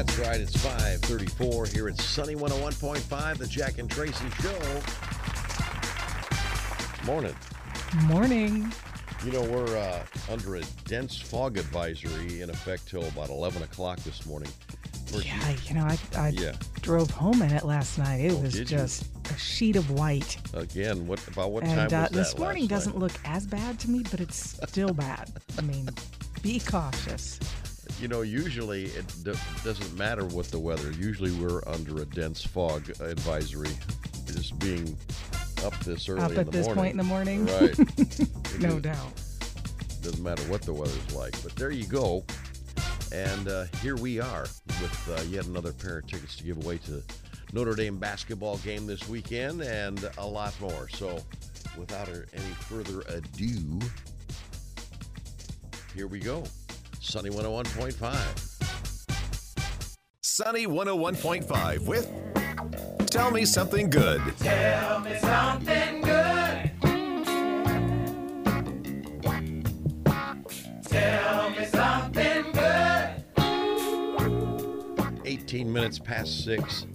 That's right. It's 534 here at Sunny 101.5, the Jack and Traci Show. Morning. Morning. You know, we're uh, under a dense fog advisory in effect till about 11 o'clock this morning. Yeah, you know, I, I Yeah. drove home in it last night. It Oh, was did you? just a sheet of white. Again, what about what and time uh, was that this morning doesn't night? look as bad to me, but it's still bad. I mean, be cautious. You know, usually it d- doesn't matter what the weather. Usually we're under a dense fog advisory, just being up this early Up in at the this morning. point in the morning. Right. No is- doubt. Doesn't matter what the weather's like. But there you go. And uh, here we are with uh, yet another pair of tickets to give away to Notre Dame basketball game this weekend and a lot more. So without any further ado, here we go. Sunny 101.5. Sunny 101.5 with Tell Me Something Good. Tell me something good. Tell me something good. 18 minutes past 6.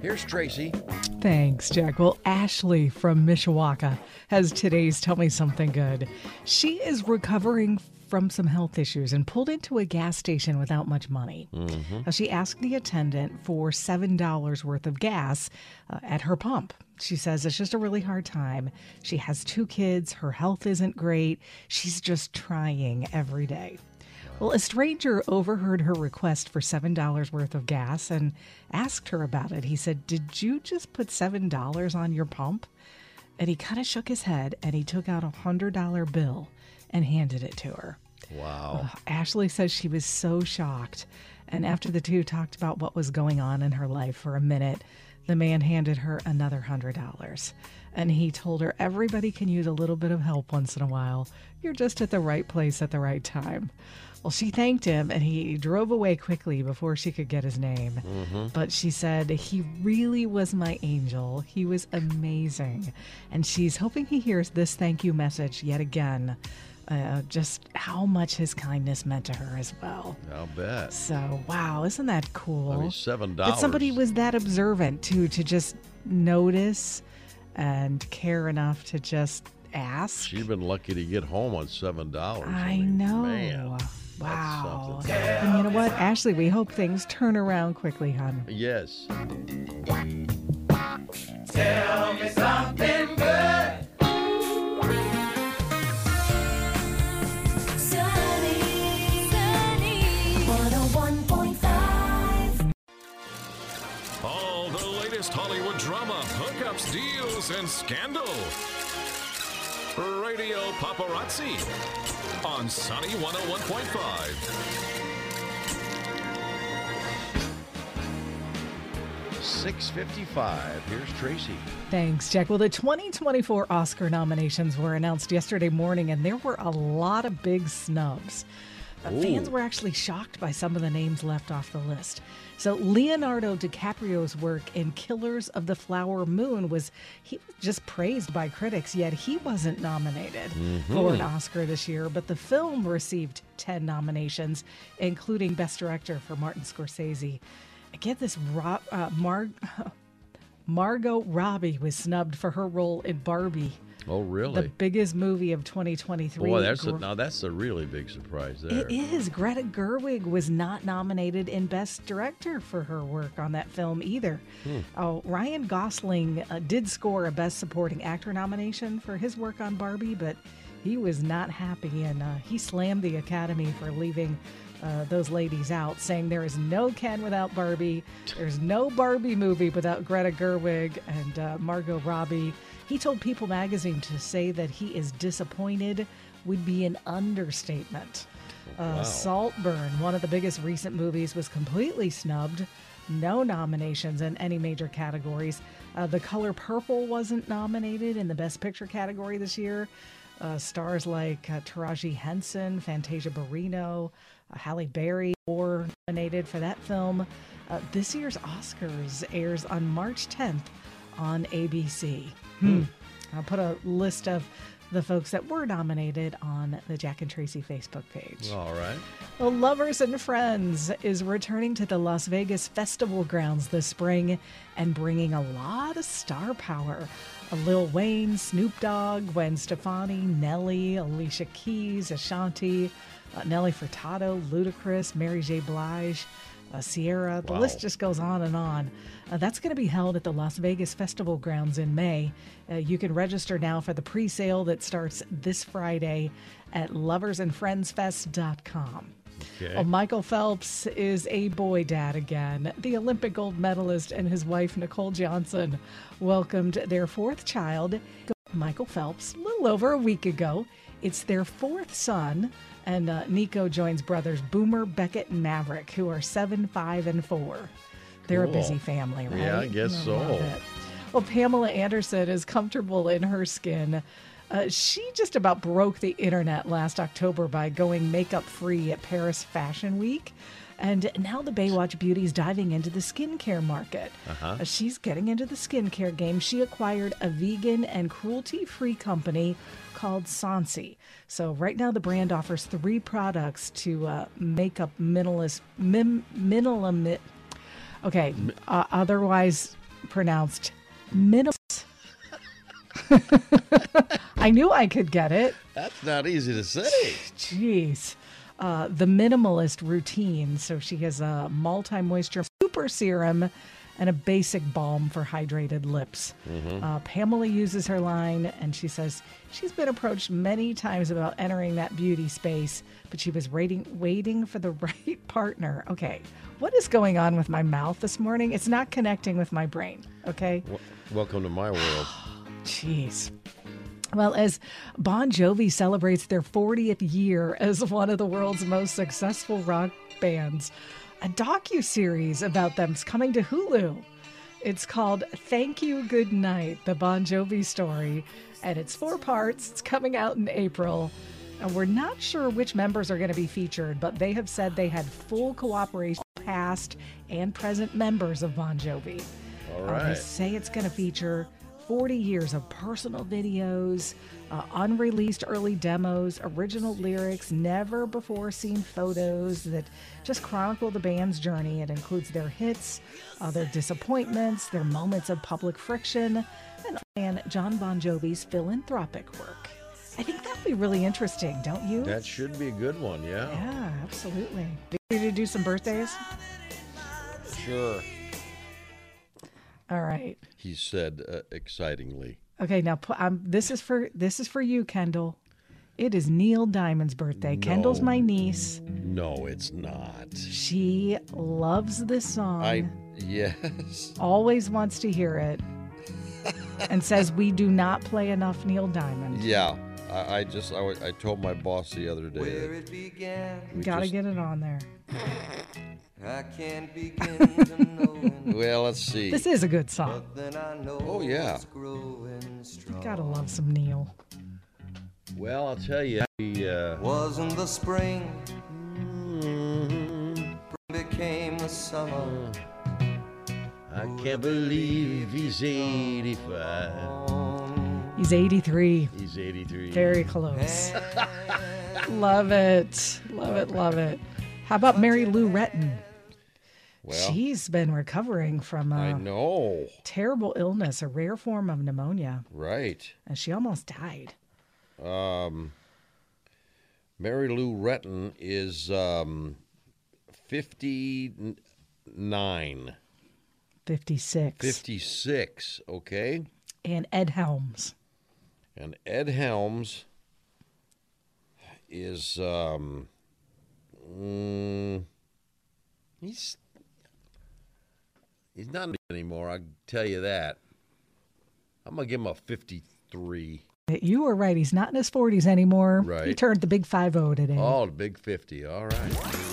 Here's Traci. Thanks, Jack. Well, Ashley from Mishawaka has today's Tell Me Something Good. She is recovering from some health issues and pulled into a gas station without much money. Now, she asked the attendant for $7 worth of gas uh, at her pump. She says it's just a really hard time. She has two kids, her health isn't great. She's just trying every day. Well, a stranger overheard her request for $7 worth of gas and asked her about it. He said, Did you just put $7 on your pump? And he kind of shook his head and he took out a $100 bill and handed it to her. Wow. Ashley says she was so shocked. And after the two talked about what was going on in her life for a minute, the man handed her another $100. And he told her, Everybody can use a little bit of help once in a while. You're just at the right place at the right time. Well, she thanked him and he drove away quickly before she could get his name. Mm-hmm. But she said, He really was my angel. He was amazing. And she's hoping he hears this thank you message yet again. Uh, just how much his kindness meant to her as well. I'll bet. So, wow, isn't that cool? I mean, $7. That somebody was that observant too to just notice and care enough to just ask. She'd been lucky to get home on $7. I mean, know. Man. wow. And you know what, Ashley? We hope things turn around quickly, hon. Yes. 101.5. All the latest Hollywood drama, hookups, deals, and scandal. Radio Paparazzi on Sunny 101.5. 655. Here's Traci. Thanks, Jack. Well, the 2024 Oscar nominations were announced yesterday morning, and there were a lot of big snubs. Uh, fans were actually shocked by some of the names left off the list. So, Leonardo DiCaprio's work in Killers of the Flower Moon was he was just praised by critics, yet he wasn't nominated for an Oscar this year. But the film received 10 nominations, including Best Director for Martin Scorsese. I get this, Ro- uh, Mar- Margot Robbie was snubbed for her role in Barbie, Oh, really? the biggest movie of 2023. Boy, that's a, Gr- now that's a really big surprise there. it is. Greta Gerwig was not nominated in Best Director for her work on that film either. Hmm. Oh, Ryan Gosling uh, did score a Best Supporting Actor nomination for his work on Barbie, but he was not happy and uh, he slammed the Academy for leaving. Uh, those ladies out, saying there is no Ken without Barbie, there's no Barbie movie without Greta Gerwig and uh, Margot Robbie. He told People magazine to say that he is disappointed would be an understatement. Uh, Saltburn, one of the biggest recent movies, was completely snubbed. No nominations in any major categories. Uh, the Color Purple wasn't nominated in the Best Picture category this year. Uh, stars like uh, Taraji Henson, Fantasia Barrino, Halle Berry were nominated for that film. Uh, this year's Oscars airs on March 10th on ABC. Hmm. I'll put a list of the folks that were nominated on the Jack and Traci Facebook page. All right. Well, Lovers and Friends is returning to the Las Vegas Festival grounds this spring and bringing a lot of star power. Uh, Lil Wayne, Snoop Dogg, Gwen Stefani, Nelly, Alicia Keys, Ashanti, uh, Nelly Furtado, Ludacris, Mary J. Blige, uh, Ciara. The Wow. list just goes on and on. Uh, that's going to be held at the Las Vegas Festival grounds in May. Uh, you can register now for the pre sale that starts this Friday at loversandfriendsfest.com. Okay. Well, Michael Phelps is a boy dad again. The Olympic gold medalist and his wife, Nicole Johnson, welcomed their fourth child, Michael Phelps, a little over a week ago. It's their fourth son, and uh, Nico joins brothers Boomer, Beckett, and Maverick, who are seven, five, and four. They're a busy family, right? Yeah, I guess love so. it. Well, Pamela Anderson is comfortable in her skin. Uh, she just about broke the internet last October by going makeup free at Paris Fashion Week. And now the Baywatch Beauty is diving into the skincare market. Uh, she's getting into the skincare game. She acquired a vegan and cruelty free company called Sonsie. So, right now, the brand offers three products to uh, make up minimalist, min, minimalist, okay, uh, otherwise pronounced minimal. I knew I could get it. That's not easy to say. Jeez. Uh, the minimalist routine. So she has a multi moisture super serum and a basic balm for hydrated lips. Uh, Pamela uses her line and she says she's been approached many times about entering that beauty space, but she was waiting, waiting for the right partner. Okay, what is going on with my mouth this morning? It's not connecting with my brain. Okay. W- welcome to my world. Jeez. Well, as Bon Jovi celebrates their 40th year as one of the world's most successful rock bands, a docu-series about them is coming to Hulu. It's called Thank You Good Night: The Bon Jovi Story, and it's four parts. It's coming out in April. And we're not sure which members are going to be featured, but they have said they had full cooperation with past and present members of Bon Jovi. All Uh, they say it's going to feature 40 years of personal videos, uh, unreleased early demos, original lyrics, never before seen photos that just chronicle the band's journey. It includes their hits, uh, their disappointments, their moments of public friction, and, and Jon Bon Jovi's philanthropic work. I think that'd be really interesting, don't you? That should be a good one, yeah. yeah, absolutely. Ready to do some birthdays? Sure. All right. He said uh, excitingly. Okay, now um, this is for this is for you, Kendall. It is Neil Diamond's birthday. Kendall's my niece. No, it's not. She loves this song. I yes. always wants to hear it, and says we do not play enough Neil Diamond. Yeah. I, I just I, I told my boss the other day. Where it began, we Gotta just- get it on there. I can't begin to know. Well, let's see. This is a good song. Then I know Oh, yeah. it's growing. Gotta love some Neil. Well, I'll tell you. He, uh, Wasn't the spring mm, became the summer. I can't believe he's 85. He's 83. He's 83. Very close. love it. Love it. Love it. How about Mary Lou Retton? well, She's been recovering from I a know. terrible illness, a rare form of pneumonia, Right. and she almost died. Um, Mary Lou Retton is um, 59. 56. 56, okay? And Ed Helms. And Ed Helms is um mm, he's he's not anymore, I tell you that. I'm gonna give him a 53. You were right. He's not in his 40s anymore. Right. He turned the big 5 0 today. Oh, the big 50. All right.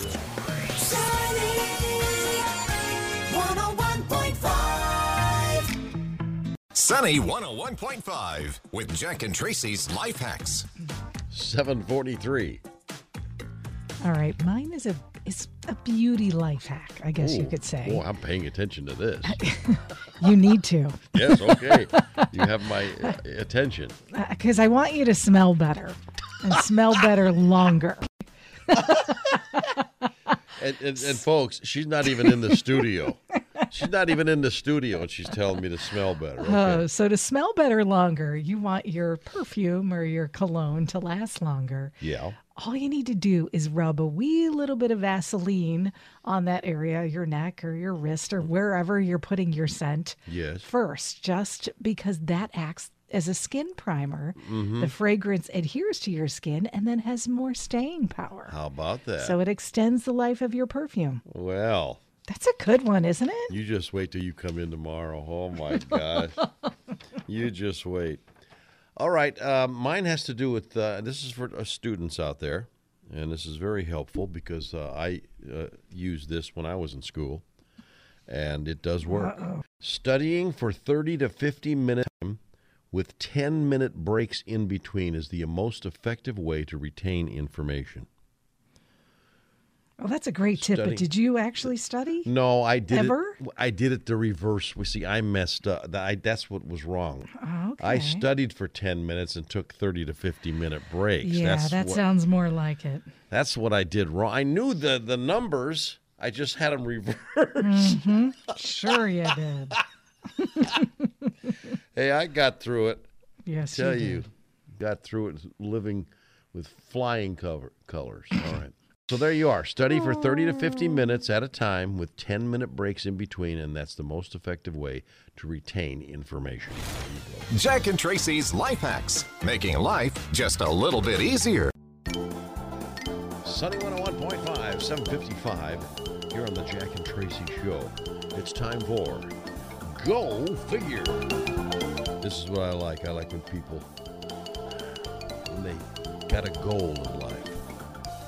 Sunny 101.5 with Jack and Traci's Life Hacks. 743. All right. Mine is a it's a beauty life hack, I guess you could say. Oh, I'm paying attention to this. You need to, yes, okay. You have my uh, attention. because I want you to smell better and smell better longer. And, and, and folks, she's not even in the studio. She's not even in the studio, and she's telling me to smell better. Okay. Oh, so to smell better longer, you want your perfume or your cologne to last longer. yeah. All you need to do is rub a wee little bit of Vaseline on that area, your neck or your wrist or wherever you're putting your scent Yes. first, just because that acts as a skin primer. Mm-hmm. The fragrance adheres to your skin and then has more staying power. How about that? So it extends the life of your perfume. well, That's a good one, isn't it? you just wait till you come in tomorrow. Oh my gosh. you just wait. All right. Uh, mine has to do with uh, this is for uh, students out there, and this is very helpful because uh, I uh, used this when I was in school, and it does work. Studying for 30 to 50 minutes with 10 minute breaks in between is the most effective way to retain information. Well, that's a great tip. Study. But did you actually study? No, I did Ever? it. I did it the reverse. We see, I messed up. I, that's what was wrong. Oh, okay. I studied for ten minutes and took thirty to fifty minute breaks. Yeah, that's that what, sounds more like it. That's what I did wrong. I knew the the numbers. I just had them reversed. Mm-hmm. Sure, you did. hey, I got through it. Yes, Tell you, you, got through it living with flying cover colors. All right. So there you are. Study for 30 to 50 minutes at a time with 10 minute breaks in between, and that's the most effective way to retain information. Jack and Traci's Life Hacks, making life just a little bit easier. Sunny 101.5, 755, here on the Jack and Traci Show. It's time for Go Figure. This is what I like. I like when people, when they got a goal in life,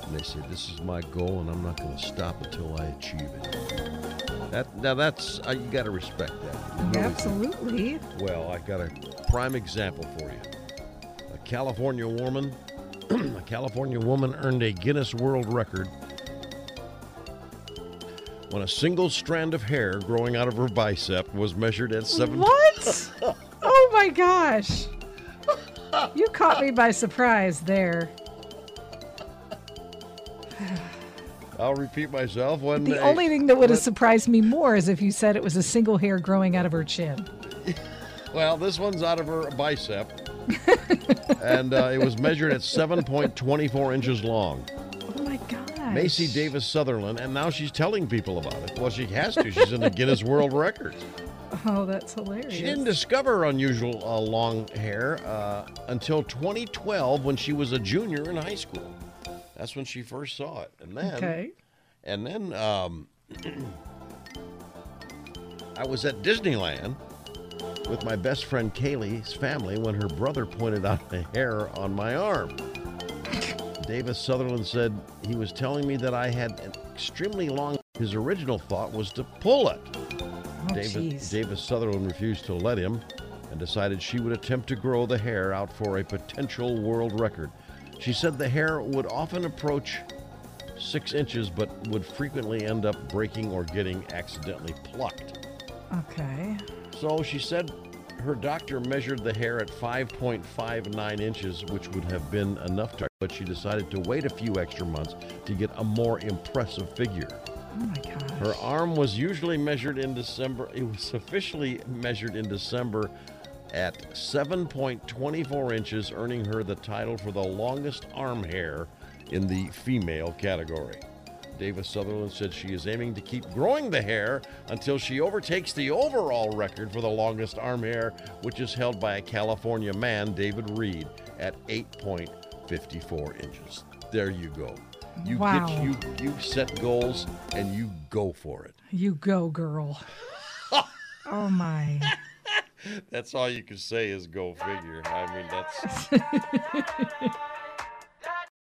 and they say, This is my goal, and I'm not going to stop until I achieve it. That, now, that's, uh, you got to respect that. You really do. Absolutely. Well, I got a prime example for you. A California woman, a California woman earned a Guinness World Record when a single strand of hair growing out of her bicep was measured at seven. What? oh my gosh. You caught me by surprise there. I'll repeat myself. When The only thing that would have surprised me more is if you said it was a single hair growing out of her chin. Well, this one's out of her bicep, and uh, it was measured at 7.24 inches long. Oh my gosh. Macy Davis Sutherland, and now she's telling people about it. Well, she has to. She's in the Guinness World Records. Oh, that's hilarious. She didn't discover unusual uh, long hair uh, until 2012 when she was a junior in high school. That's when she first saw it, and then Okay. and then um, I was at Disneyland with my best friend Kaylee's family when her brother pointed out the hair on my arm. Davis Sutherland said he was telling me that I had an extremely long. His original thought was to pull it. Oh, jeez. Davis Sutherland refused to let him and decided she would attempt to grow the hair out for a potential world record. She said the hair would often approach six inches, but would frequently end up breaking or getting accidentally plucked. Okay. So she said her doctor measured the hair at 5.59 inches, which would have been enough to, but she decided to wait a few extra months to get a more impressive figure. Oh my gosh. Her arm was usually measured in December. It was officially measured in December at 7.24 inches, earning her the title for the longest arm hair in the female category. Davis Sutherland said she is aiming to keep growing the hair until she overtakes the overall record for the longest arm hair, which is held by a California man, David Reed, at 8.54 inches. There you go. You Wow. get you you set goals and you go for it. You go, girl. oh my. That's all you can say is go figure. I mean that's